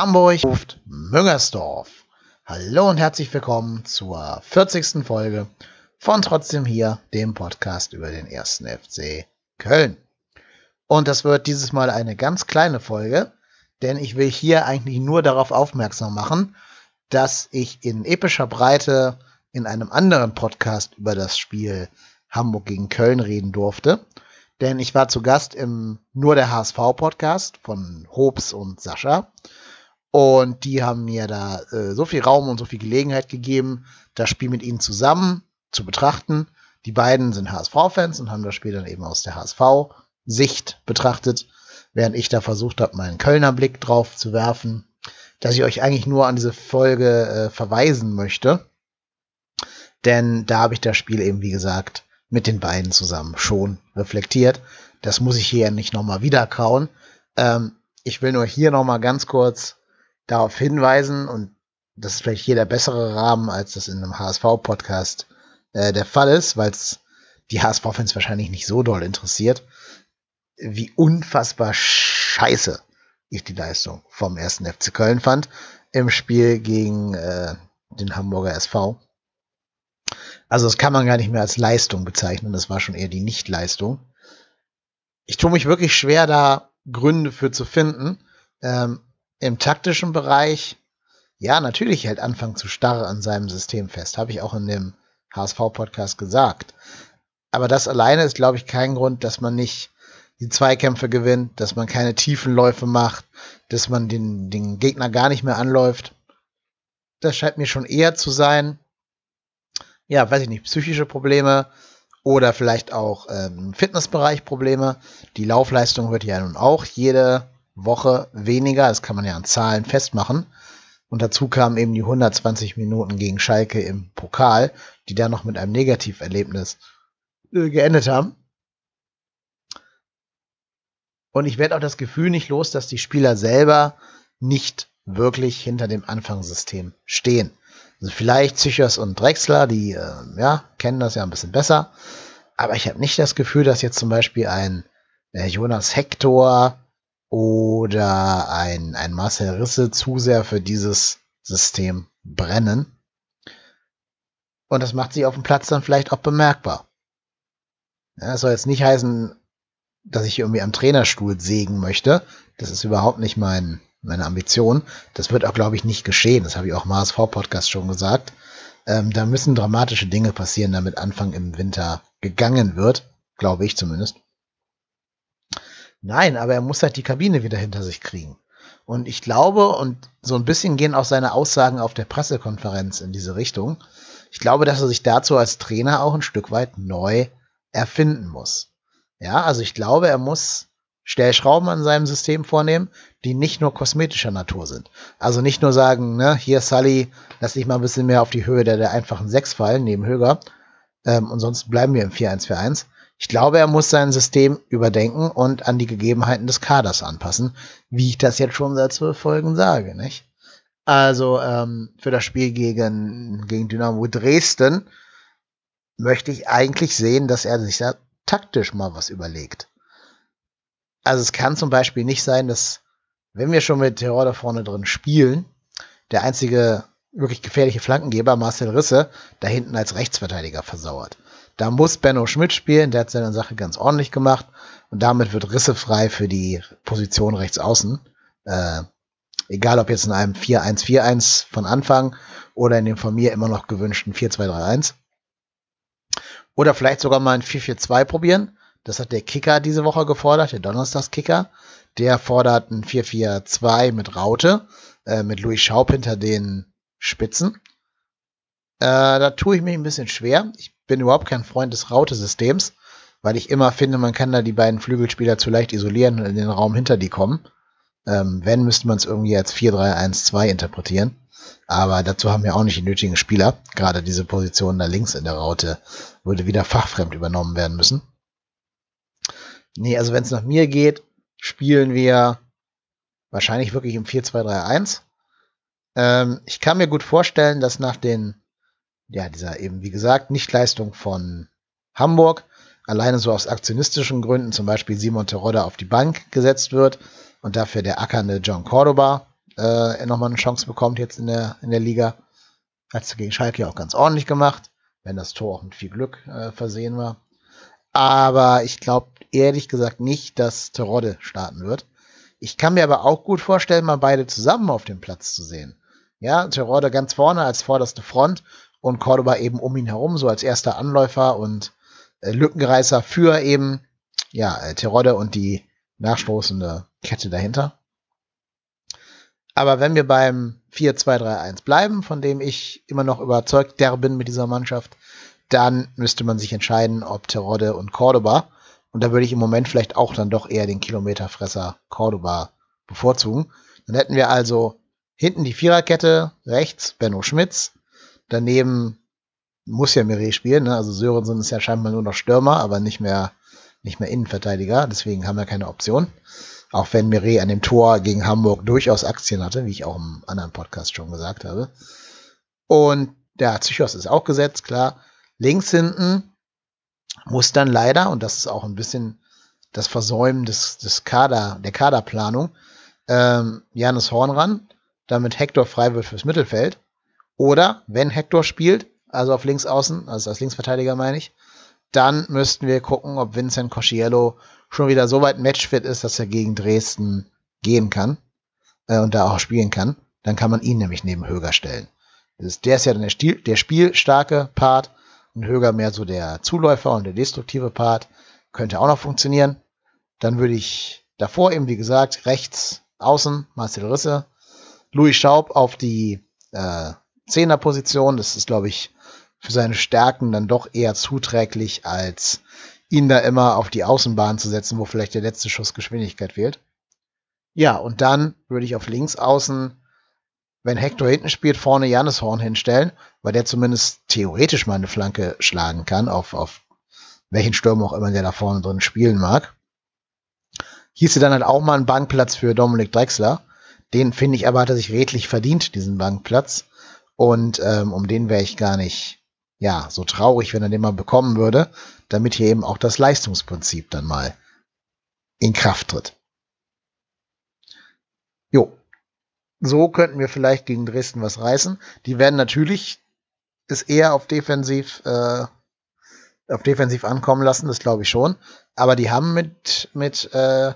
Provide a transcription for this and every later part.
Hamburg ruft Müngersdorf. Hallo und herzlich willkommen zur 40. Folge von Trotzdem hier, dem Podcast über den ersten FC Köln. Und das wird dieses Mal eine ganz kleine Folge, denn ich will hier eigentlich nur darauf aufmerksam machen, dass ich in epischer Breite in einem anderen Podcast über das Spiel Hamburg gegen Köln reden durfte. Denn ich war zu Gast im Nur der HSV Podcast von Hobbs und Sascha. Und die haben mir da äh, so viel Raum und so viel Gelegenheit gegeben, das Spiel mit ihnen zusammen zu betrachten. Die beiden sind HSV-Fans und haben das Spiel dann eben aus der HSV-Sicht betrachtet, während ich da versucht habe, meinen Kölner Blick drauf zu werfen, dass ich euch eigentlich nur an diese Folge äh, verweisen möchte. Denn da habe ich das Spiel eben, wie gesagt, mit den beiden zusammen schon reflektiert. Das muss ich hier nicht nochmal wieder kauen. Ähm, ich will nur hier nochmal ganz kurz darauf hinweisen, und das ist vielleicht hier der bessere Rahmen, als das in einem HSV-Podcast äh, der Fall ist, weil es die HSV-Fans wahrscheinlich nicht so doll interessiert, wie unfassbar scheiße ich die Leistung vom ersten FC Köln fand im Spiel gegen äh, den Hamburger SV. Also das kann man gar nicht mehr als Leistung bezeichnen, das war schon eher die Nichtleistung. Ich tue mich wirklich schwer, da Gründe für zu finden. Ähm, Im taktischen Bereich, ja, natürlich hält Anfang zu starr an seinem System fest, habe ich auch in dem HSV-Podcast gesagt. Aber das alleine ist, glaube ich, kein Grund, dass man nicht die Zweikämpfe gewinnt, dass man keine tiefen Läufe macht, dass man den, den Gegner gar nicht mehr anläuft. Das scheint mir schon eher zu sein, ja, weiß ich nicht, psychische Probleme oder vielleicht auch ähm, Fitnessbereich Probleme. Die Laufleistung wird ja nun auch jede Woche weniger, das kann man ja an Zahlen festmachen. Und dazu kamen eben die 120 Minuten gegen Schalke im Pokal, die dann noch mit einem Negativerlebnis äh, geendet haben. Und ich werde auch das Gefühl nicht los, dass die Spieler selber nicht wirklich hinter dem Anfangssystem stehen. Also vielleicht Zichers und Drexler, die äh, ja, kennen das ja ein bisschen besser. Aber ich habe nicht das Gefühl, dass jetzt zum Beispiel ein äh, Jonas Hector oder ein, ein Marcel Risse zu sehr für dieses System brennen. Und das macht sich auf dem Platz dann vielleicht auch bemerkbar. Ja, das soll jetzt nicht heißen, dass ich irgendwie am Trainerstuhl sägen möchte. Das ist überhaupt nicht mein, meine Ambition. Das wird auch, glaube ich, nicht geschehen. Das habe ich auch im HSV-Podcast schon gesagt. Ähm, da müssen dramatische Dinge passieren, damit Anfang im Winter gegangen wird. Glaube ich zumindest. Nein, aber er muss halt die Kabine wieder hinter sich kriegen. Und ich glaube, und so ein bisschen gehen auch seine Aussagen auf der Pressekonferenz in diese Richtung. Ich glaube, dass er sich dazu als Trainer auch ein Stück weit neu erfinden muss. Ja, also ich glaube, er muss Stellschrauben an seinem System vornehmen, die nicht nur kosmetischer Natur sind. Also nicht nur sagen, ne, hier Sully, lass dich mal ein bisschen mehr auf die Höhe der, der einfachen 6 fallen, neben Höger. Ähm, und sonst bleiben wir im 4-1-4-1. Ich glaube, er muss sein System überdenken und an die Gegebenheiten des Kaders anpassen, wie ich das jetzt schon seit zwölf Folgen sage, nicht? Also ähm, für das Spiel gegen, gegen Dynamo Dresden möchte ich eigentlich sehen, dass er sich da taktisch mal was überlegt. Also es kann zum Beispiel nicht sein, dass, wenn wir schon mit Terror da vorne drin spielen, der einzige wirklich gefährliche Flankengeber, Marcel Risse, da hinten als Rechtsverteidiger versauert. Da muss Benno Schmidt spielen, der hat seine Sache ganz ordentlich gemacht und damit wird Risse frei für die Position rechts außen. Äh, egal ob jetzt in einem 4-1-4-1 von Anfang oder in dem von mir immer noch gewünschten 4-2-3-1. Oder vielleicht sogar mal ein 4-4-2 probieren. Das hat der Kicker diese Woche gefordert, der Donnerstagskicker. Der fordert ein 4-4-2 mit Raute, äh, mit Louis Schaub hinter den Spitzen. Äh, da tue ich mich ein bisschen schwer. Ich bin überhaupt kein Freund des Raute-Systems, weil ich immer finde, man kann da die beiden Flügelspieler zu leicht isolieren und in den Raum hinter die kommen. Ähm, wenn, müsste man es irgendwie als 4-3-1-2 interpretieren. Aber dazu haben wir auch nicht die nötigen Spieler. Gerade diese Position da links in der Raute würde wieder fachfremd übernommen werden müssen. Nee, also wenn es nach mir geht, spielen wir wahrscheinlich wirklich im 4-2-3-1. Ähm, ich kann mir gut vorstellen, dass nach den, ja, dieser eben, wie gesagt, Nichtleistung von Hamburg, alleine so aus aktionistischen Gründen, zum Beispiel Simon Terodde auf die Bank gesetzt wird und dafür der ackernde John Cordoba äh, nochmal eine Chance bekommt jetzt in der, in der Liga. Hat es gegen Schalke auch ganz ordentlich gemacht, wenn das Tor auch mit viel Glück äh, versehen war. Aber ich glaube ehrlich gesagt nicht, dass Terodde starten wird. Ich kann mir aber auch gut vorstellen, mal beide zusammen auf dem Platz zu sehen. Ja, Terodde ganz vorne als vorderste Front und Cordoba eben um ihn herum, so als erster Anläufer und äh, Lückenreißer für eben, ja, äh, Terodde und die nachstoßende Kette dahinter. Aber wenn wir beim 4-2-3-1 bleiben, von dem ich immer noch überzeugt der bin mit dieser Mannschaft, dann müsste man sich entscheiden, ob Terodde und Cordoba, und da würde ich im Moment vielleicht auch dann doch eher den Kilometerfresser Cordoba bevorzugen. Dann hätten wir also hinten die Viererkette, rechts Benno Schmitz, daneben muss ja Mire spielen, ne? also Sörensen ist ja scheinbar nur noch Stürmer, aber nicht mehr, nicht mehr Innenverteidiger, deswegen haben wir keine Option. Auch wenn Mire an dem Tor gegen Hamburg durchaus Aktien hatte, wie ich auch im anderen Podcast schon gesagt habe. Und der Psychos ist auch gesetzt, klar. Links hinten muss dann leider, und das ist auch ein bisschen das Versäumen des, des Kader, der Kaderplanung, ähm, Janis Horn ran, damit Hector frei wird fürs Mittelfeld. Oder wenn Hector spielt, also auf links außen, also als Linksverteidiger meine ich, dann müssten wir gucken, ob Vincent Cosciello schon wieder so weit matchfit ist, dass er gegen Dresden gehen kann äh, und da auch spielen kann. Dann kann man ihn nämlich neben Höger stellen. Ist, der ist ja dann der, Stil, der spielstarke Part und Höger mehr so der Zuläufer und der destruktive Part. Könnte auch noch funktionieren. Dann würde ich davor eben, wie gesagt, rechts außen Marcel Risse, Louis Schaub auf die äh, Zehnerposition. Das ist, glaube ich, für seine Stärken dann doch eher zuträglich, als ihn da immer auf die Außenbahn zu setzen, wo vielleicht der letzte Schuss Geschwindigkeit fehlt. Ja, und dann würde ich auf links außen, wenn Hector hinten spielt, vorne Janis Horn hinstellen, weil der zumindest theoretisch mal eine Flanke schlagen kann, auf, auf welchen Sturm auch immer der da vorne drin spielen mag. Hieße dann halt auch mal ein Bankplatz für Dominik Drexler. Den finde ich aber, hat er sich redlich verdient, diesen Bankplatz. Und ähm, um den wäre ich gar nicht ja, so traurig, wenn er den mal bekommen würde, damit hier eben auch das Leistungsprinzip dann mal in Kraft tritt. Jo. So könnten wir vielleicht gegen Dresden was reißen. Die werden natürlich es eher auf defensiv, äh, auf defensiv ankommen lassen, das glaube ich schon. Aber die haben mit, mit äh,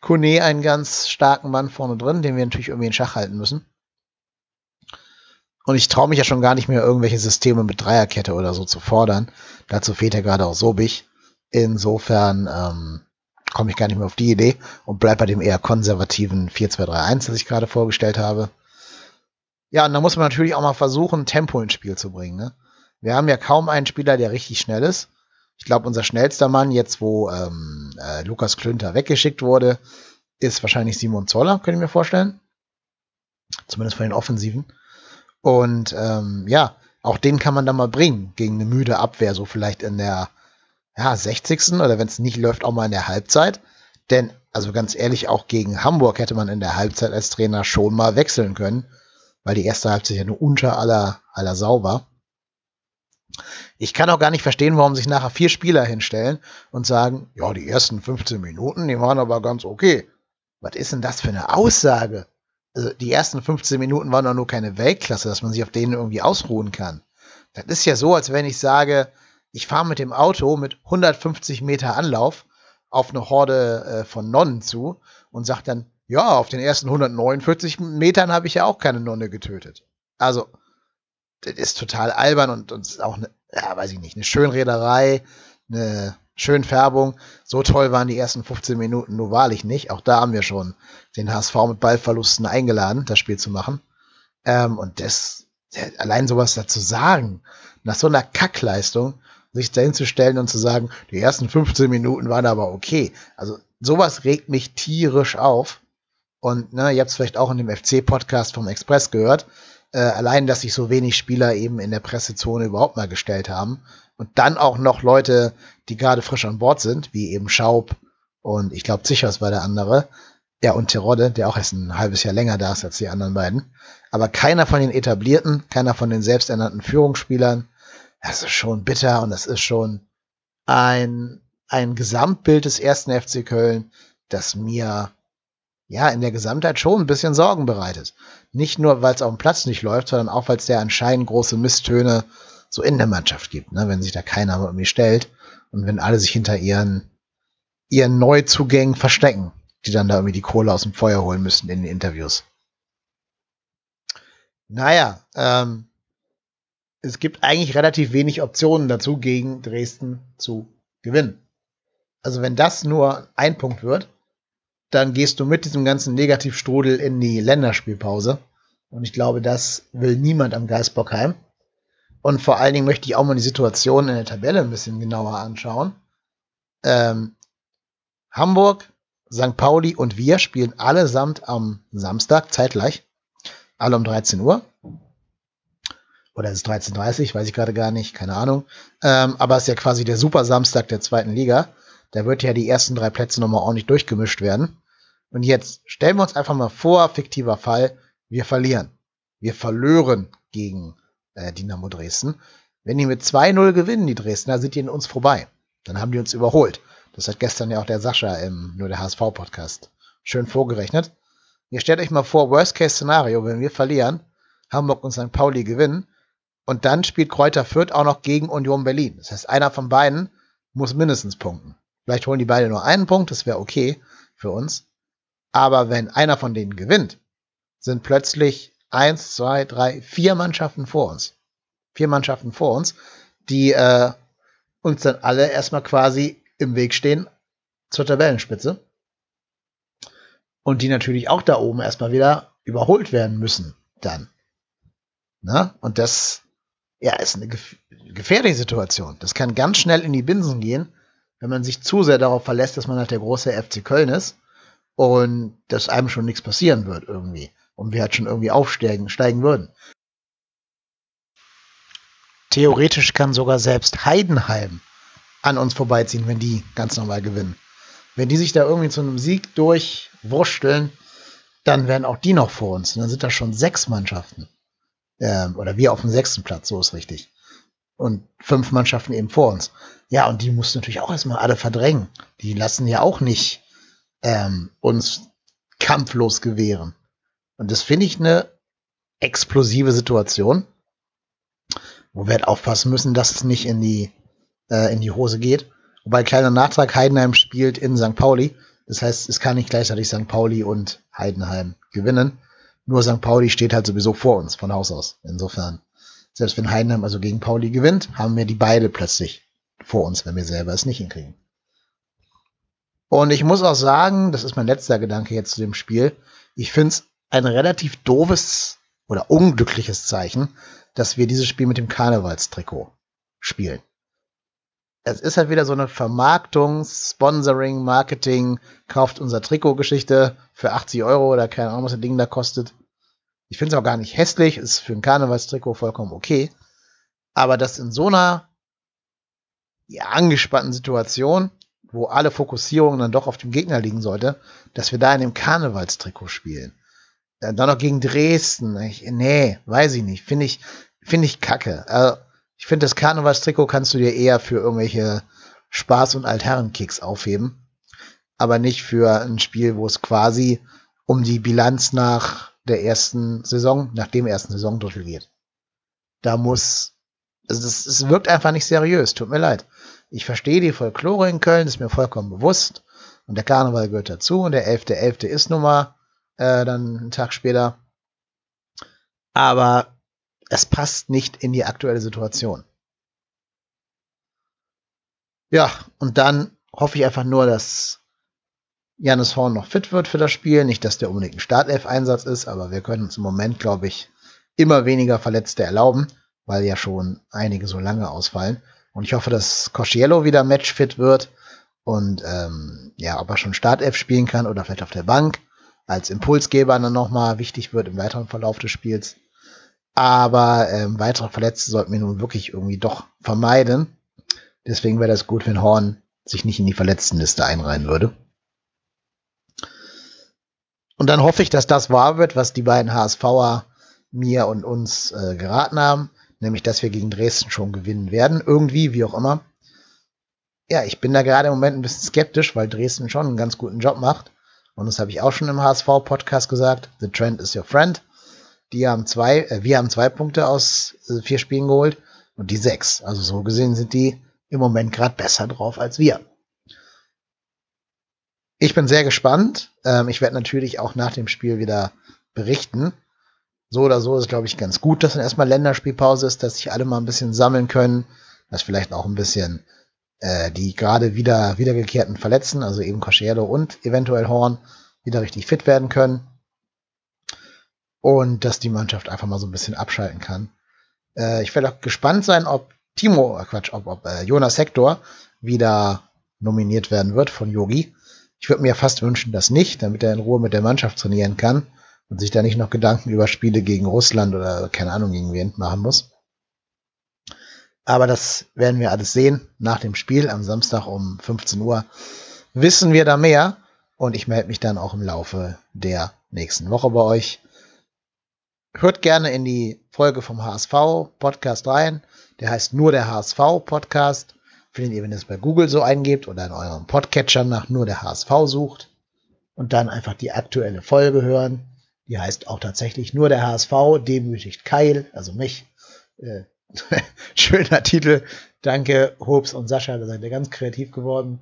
Kone einen ganz starken Mann vorne drin, den wir natürlich irgendwie in Schach halten müssen. Und ich traue mich ja schon gar nicht mehr, irgendwelche Systeme mit Dreierkette oder so zu fordern. Dazu fehlt ja gerade auch Sobich. Insofern ähm, komme ich gar nicht mehr auf die Idee und bleib bei dem eher konservativen 4-2-3-1, das ich gerade vorgestellt habe. Ja, und da muss man natürlich auch mal versuchen, Tempo ins Spiel zu bringen. Ne? Wir haben ja kaum einen Spieler, der richtig schnell ist. Ich glaube, unser schnellster Mann, jetzt wo ähm, äh, Lukas Klünter weggeschickt wurde, ist wahrscheinlich Simon Zoller, könnte ich mir vorstellen. Zumindest von den Offensiven. Und ähm, ja, auch den kann man dann mal bringen gegen eine müde Abwehr, so vielleicht in der ja, 60. oder wenn es nicht läuft, auch mal in der Halbzeit. Denn, also ganz ehrlich, auch gegen Hamburg hätte man in der Halbzeit als Trainer schon mal wechseln können, weil die erste Halbzeit ja nur unter aller, aller Sau war. Ich kann auch gar nicht verstehen, warum sich nachher vier Spieler hinstellen und sagen, ja, die ersten 15 Minuten, die waren aber ganz okay. Was ist denn das für eine Aussage? Also die ersten 15 Minuten waren doch nur keine Weltklasse, dass man sich auf denen irgendwie ausruhen kann. Das ist ja so, als wenn ich sage, ich fahre mit dem Auto mit 150 Meter Anlauf auf eine Horde äh, von Nonnen zu und sage dann, ja, auf den ersten 149 Metern habe ich ja auch keine Nonne getötet. Also, das ist total albern und, und ist auch eine, ja, weiß ich nicht, eine Schönrederei, eine schön Färbung. So toll waren die ersten 15 Minuten nur wahrlich nicht. Auch da haben wir schon den HSV mit Ballverlusten eingeladen, das Spiel zu machen. Ähm, und das, allein sowas dazu sagen, nach so einer Kackleistung, sich dahin zu stellen und zu sagen, die ersten 15 Minuten waren aber okay. Also sowas regt mich tierisch auf. Und ne, ihr habt es vielleicht auch in dem FC-Podcast vom Express gehört. Äh, allein, dass sich so wenig Spieler eben in der Pressezone überhaupt mal gestellt haben und dann auch noch Leute, die gerade frisch an Bord sind, wie eben Schaub und ich glaube Zichers war der andere. Ja, und Terodde, der auch erst ein halbes Jahr länger da ist als die anderen beiden. Aber keiner von den etablierten, keiner von den selbsternannten Führungsspielern. Das ist schon bitter und das ist schon ein, ein Gesamtbild des ersten FC Köln, das mir ja in der Gesamtheit schon ein bisschen Sorgen bereitet. Nicht nur, weil es auf dem Platz nicht läuft, sondern auch, weil es der anscheinend große Misstöne so in der Mannschaft gibt, ne? wenn sich da keiner irgendwie stellt und wenn alle sich hinter ihren, ihren Neuzugängen verstecken, die dann da irgendwie die Kohle aus dem Feuer holen müssen in den Interviews. Naja, ähm, es gibt eigentlich relativ wenig Optionen dazu, gegen Dresden zu gewinnen. Also wenn das nur ein Punkt wird, dann gehst du mit diesem ganzen Negativstrudel in die Länderspielpause. Und ich glaube, das will niemand am Geisbockheim. Und vor allen Dingen möchte ich auch mal die Situation in der Tabelle ein bisschen genauer anschauen. Ähm, Hamburg, St. Pauli und wir spielen allesamt am Samstag zeitgleich. Alle um 13 Uhr. Oder ist es 13.30 weiß ich gerade gar nicht, keine Ahnung. Ähm, aber es ist ja quasi der Super Samstag der zweiten Liga. Da wird ja die ersten drei Plätze nochmal ordentlich durchgemischt werden. Und jetzt stellen wir uns einfach mal vor, fiktiver Fall, wir verlieren. Wir verlören gegen äh, Dynamo Dresden. Wenn die mit 2-0 gewinnen, die Dresdner, sind die in uns vorbei. Dann haben die uns überholt. Das hat gestern ja auch der Sascha im Nur der HSV-Podcast schön vorgerechnet. Ihr stellt euch mal vor, Worst-Case-Szenario, wenn wir verlieren, Hamburg und St. Pauli gewinnen und dann spielt Kräuter Fürth auch noch gegen Union Berlin. Das heißt, einer von beiden muss mindestens punkten. Vielleicht holen die beide nur einen Punkt, das wäre okay für uns. Aber wenn einer von denen gewinnt, sind plötzlich eins, zwei, drei, vier Mannschaften vor uns. Vier Mannschaften vor uns, die äh, uns dann alle erstmal quasi im Weg stehen zur Tabellenspitze. Und die natürlich auch da oben erstmal wieder überholt werden müssen dann. Na? Und das ja, ist eine gef gefährliche Situation. Das kann ganz schnell in die Binsen gehen, wenn man sich zu sehr darauf verlässt, dass man halt der große FC Köln ist und dass einem schon nichts passieren wird irgendwie und wir halt schon irgendwie aufsteigen steigen würden. Theoretisch kann sogar selbst Heidenheim an uns vorbeiziehen, wenn die ganz normal gewinnen. Wenn die sich da irgendwie zu einem Sieg durchwursteln, dann werden auch die noch vor uns. Und dann sind da schon sechs Mannschaften. Ähm, oder wir auf dem sechsten Platz, so ist richtig. Und fünf Mannschaften eben vor uns. Ja, und die mussten natürlich auch erstmal alle verdrängen. Die lassen ja auch nicht ähm, uns kampflos gewähren. Und das finde ich eine explosive Situation, wo wir halt aufpassen müssen, dass es nicht in die, äh, in die Hose geht. Wobei kleiner Nachtrag, Heidenheim spielt in St. Pauli. Das heißt, es kann nicht gleichzeitig St. Pauli und Heidenheim gewinnen. Nur St. Pauli steht halt sowieso vor uns von Haus aus. Insofern, selbst wenn Heidenheim also gegen Pauli gewinnt, haben wir die beide plötzlich vor uns, wenn wir selber es nicht hinkriegen. Und ich muss auch sagen, das ist mein letzter Gedanke jetzt zu dem Spiel. Ich finde es ein relativ doofes oder unglückliches Zeichen, dass wir dieses Spiel mit dem Karnevalstrikot spielen. Es ist halt wieder so eine Vermarktung, Sponsoring, Marketing, kauft unser Trikot-Geschichte für 80 Euro oder keine Ahnung, was das Ding da kostet. Ich finde es auch gar nicht hässlich, ist für ein Karnevalstrikot vollkommen okay. Aber das in so einer ja, angespannten Situation, wo alle Fokussierung dann doch auf dem Gegner liegen sollte, dass wir da in dem Karnevalstrikot spielen. Äh, dann noch gegen Dresden. Ich, nee, weiß ich nicht. Finde ich, finde ich kacke. Also, ich finde, das Karnevalstrikot kannst du dir eher für irgendwelche Spaß- und Altherrenkicks aufheben. Aber nicht für ein Spiel, wo es quasi um die Bilanz nach der ersten Saison, nach dem ersten Saisondrittel geht. Da muss, also das, es wirkt einfach nicht seriös. Tut mir leid. Ich verstehe die Folklore in Köln, ist mir vollkommen bewusst. Und der Karneval gehört dazu. Und der 11.11. .11. ist nun mal äh, dann einen Tag später. Aber es passt nicht in die aktuelle Situation. Ja, und dann hoffe ich einfach nur, dass Janis Horn noch fit wird für das Spiel. Nicht, dass der unbedingt ein Startelf-Einsatz ist, aber wir können uns im Moment, glaube ich, immer weniger Verletzte erlauben, weil ja schon einige so lange ausfallen. Und ich hoffe, dass Cosciello wieder matchfit wird und ähm, ja, ob er schon Startelf spielen kann oder vielleicht auf der Bank als Impulsgeber dann nochmal wichtig wird im weiteren Verlauf des Spiels. Aber ähm, weitere Verletzte sollten wir nun wirklich irgendwie doch vermeiden. Deswegen wäre das gut, wenn Horn sich nicht in die Verletztenliste einreihen würde. Und dann hoffe ich, dass das wahr wird, was die beiden HSVer mir und uns äh, geraten haben nämlich dass wir gegen Dresden schon gewinnen werden, irgendwie, wie auch immer. Ja, ich bin da gerade im Moment ein bisschen skeptisch, weil Dresden schon einen ganz guten Job macht Und das habe ich auch schon im HSV-Podcast gesagt. The Trend is your friend. Die haben zwei, äh, wir haben zwei Punkte aus äh, vier Spielen geholt und die sechs. Also so gesehen sind die im Moment gerade besser drauf als wir. Ich bin sehr gespannt. Ähm, ich werde natürlich auch nach dem Spiel wieder berichten. So oder so ist, glaube ich, ganz gut, dass dann erstmal Länderspielpause ist, dass sich alle mal ein bisschen sammeln können, dass vielleicht auch ein bisschen äh, die gerade wieder wiedergekehrten Verletzten, also eben Cosciello und eventuell Horn, wieder richtig fit werden können. Und dass die Mannschaft einfach mal so ein bisschen abschalten kann. Äh, ich werde auch gespannt sein, ob Timo, äh, Quatsch, ob, ob äh, Jonas Hector wieder nominiert werden wird von Yogi. Ich würde mir fast wünschen, dass nicht, damit er in Ruhe mit der Mannschaft trainieren kann und sich da nicht noch Gedanken über Spiele gegen Russland oder keine Ahnung gegen wen machen muss. Aber das werden wir alles sehen nach dem Spiel am Samstag um 15 Uhr. Wissen wir da mehr und ich melde mich dann auch im Laufe der nächsten Woche bei euch. Hört gerne in die Folge vom HSV Podcast rein. Der heißt nur der HSV Podcast. Findet ihr, wenn ihr es bei Google so eingebt oder in eurem Podcatcher nach nur der HSV sucht und dann einfach die aktuelle Folge hören. Die heißt auch tatsächlich nur der HSV demütigt Keil, also mich. Äh, schöner Titel. Danke, Hobbs und Sascha, da seid ihr ganz kreativ geworden.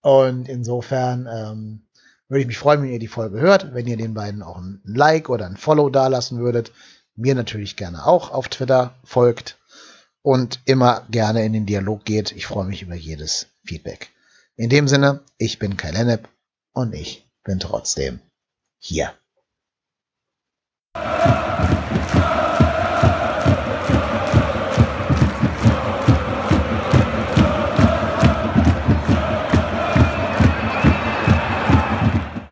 Und insofern ähm, würde ich mich freuen, wenn ihr die Folge hört, wenn ihr den beiden auch ein Like oder ein Follow dalassen würdet. Mir natürlich gerne auch auf Twitter folgt und immer gerne in den Dialog geht. Ich freue mich über jedes Feedback. In dem Sinne, ich bin Kai Lennep und ich bin trotzdem hier.